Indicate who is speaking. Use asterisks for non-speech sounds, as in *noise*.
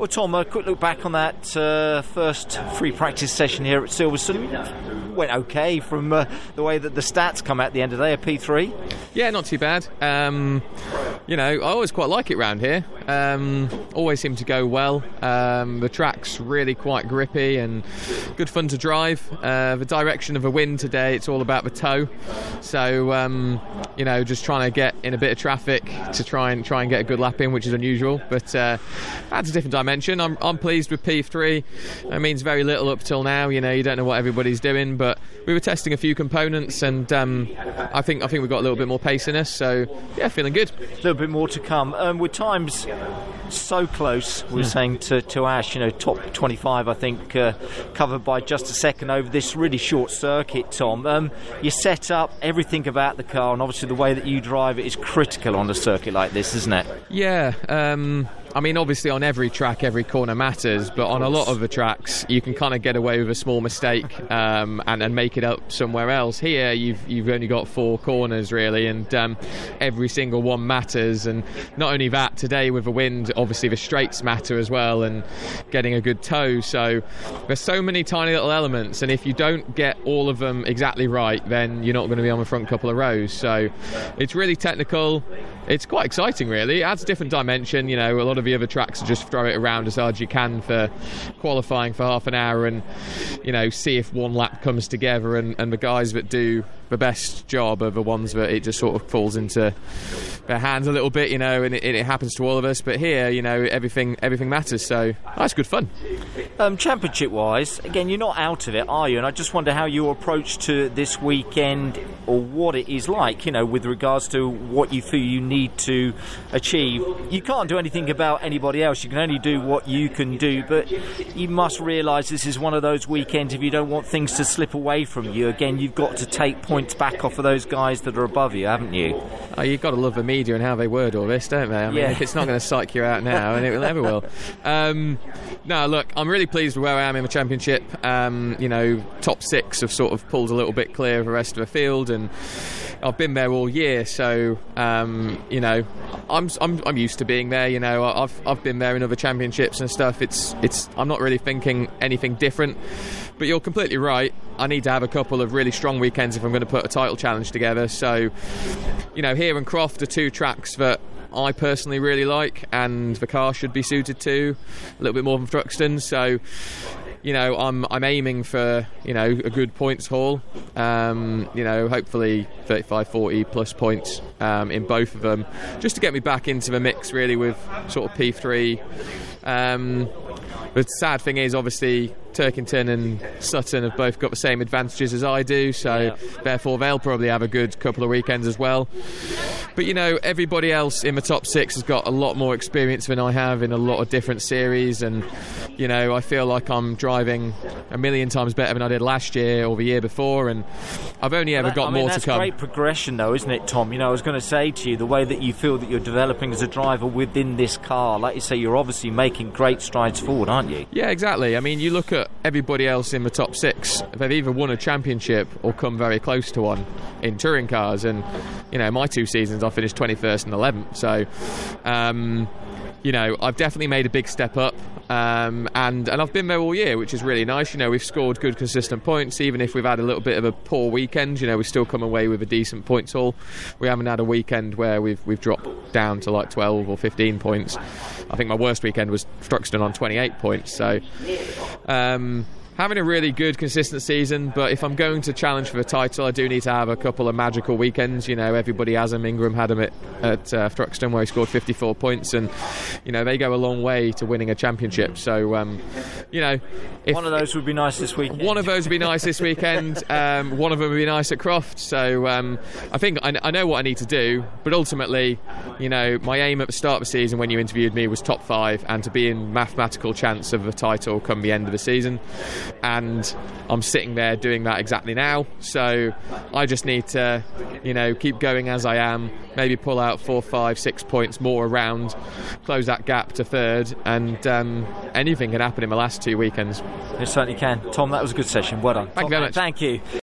Speaker 1: Well, Tom, a quick look back on that uh, first free practice session here at Silverstone. Went okay from uh, the way that the stats come out at the end of the day. A P3.
Speaker 2: Yeah, not too bad. Um, you know, I always quite like it round here. Um, always seem to go well. Um, the track's really quite grippy and good fun to drive. Uh, the direction of the wind today, it's all about the tow. So, um, you know, just trying to get in a bit of traffic to try and try and get a good lap in, which is unusual. But uh, adds a different dimension. I'm, I'm pleased with P3. It means very little up till now. You know, you don't know what everybody's doing, but we were testing a few components, and um, I think I think we've got a little bit more pace in us. So yeah, feeling good.
Speaker 1: A little bit more to come. Um, with times so close, we were saying to, to Ash, you know, top 25, I think, uh, covered by just a second over this really short circuit, Tom. Um, you set up everything about the car, and obviously the way that you drive it is critical on a circuit like this, isn't it?
Speaker 2: Yeah. Um, I mean, obviously, on every track, every corner matters, but on a lot of the tracks, you can kind of get away with a small mistake um, and, and make it up somewhere else. Here, you've you've only got four corners really, and um, every single one matters. And not only that, today with the wind, obviously the straights matter as well, and getting a good tow. So there's so many tiny little elements, and if you don't get all of them exactly right, then you're not going to be on the front couple of rows. So it's really technical. It's quite exciting, really. It adds a different dimension. You know, a lot of the other tracks are just throw it around as hard as you can for qualifying for half an hour and, you know, see if one lap comes together. And, and the guys that do the best job are the ones that it just sort of falls into their hands a little bit, you know, and it, it happens to all of us. But here, you know, everything everything matters. So that's good fun.
Speaker 1: Um, championship wise, again, you're not out of it, are you? And I just wonder how your approach to this weekend or what it is like, you know, with regards to what you feel you need to achieve. You can't do anything about anybody else, you can only do what you can do, but you must realise this is one of those weekends if you don't want things to slip away from you. Again, you've got to take points back off of those guys that are above you, haven't you?
Speaker 2: Oh, you've got to love the media and how they word all this, don't they? I mean,
Speaker 1: Yeah.
Speaker 2: it's not going to psych you out now, and it will never will. Um, no, look, I'm really pleased with where I am in the championship. Um, you know, top six have sort of pulled a little bit clear of the rest of the field, and I've been there all year, so um, you know, I'm, I'm I'm used to being there. You know, I've I've been there in other championships and stuff. It's it's I'm not really thinking anything different. But you're completely right. I need to have a couple of really strong weekends if I'm going to put a title challenge together. So, you know, here and Croft are two tracks that I personally really like, and the car should be suited to a little bit more than Thruxton. So, you know, I'm I'm aiming for you know a good points haul. Um, you know, hopefully 35, 40 plus points um, in both of them, just to get me back into the mix really with sort of P3. Um, the sad thing is, obviously, Turkington and Sutton have both got the same advantages as I do, so therefore they'll probably have a good couple of weekends as well. But you know, everybody else in the top six has got a lot more experience than I have in a lot of different series, and you know, I feel like I'm driving a million times better than I did last year or the year before, and I've only ever got
Speaker 1: I mean,
Speaker 2: more to come.
Speaker 1: That's great progression, though, isn't it, Tom? You know, I was going to say to you the way that you feel that you're developing as a driver within this car. Like you say, you're obviously making great strides forward, aren't you?
Speaker 2: Yeah, exactly. I mean, you look at everybody else in the top six, they've either won a championship or come very close to one in touring cars. And, you know, my two seasons, I finished 21st and 11th. So, um, you know, I've definitely made a big step up. Um, and, and I've been there all year, which is really nice. You know, we've scored good, consistent points, even if we've had a little bit of a poor weekend. You know, we still come away with a decent points haul. We haven't had a weekend where we've we've dropped down to like 12 or 15 points. I think my worst weekend was Thruxton on 28 points. So, um, having a really good, consistent season. But if I'm going to challenge for the title, I do need to have a couple of magical weekends. You know, everybody has them. Ingram had them at, at uh, Thruxton where he scored 54 points, and you know they go a long way to winning a championship. So, um, you know, if
Speaker 1: One of those would be nice this weekend.
Speaker 2: one of those would be nice this weekend. *laughs* Um, one of them would be nice at Croft. So um, I think I, I know what I need to do. But ultimately, you know, my aim at the start of the season when you interviewed me was top five and to be in mathematical chance of a title come the end of the season. And I'm sitting there doing that exactly now. So I just need to, you know, keep going as I am. Maybe pull out four, five, six points more around, close that gap to third, and um, anything can happen in the last two weekends.
Speaker 1: It certainly can. Tom, that was a good session. Well done.
Speaker 2: Thank you very much.
Speaker 1: Thank you.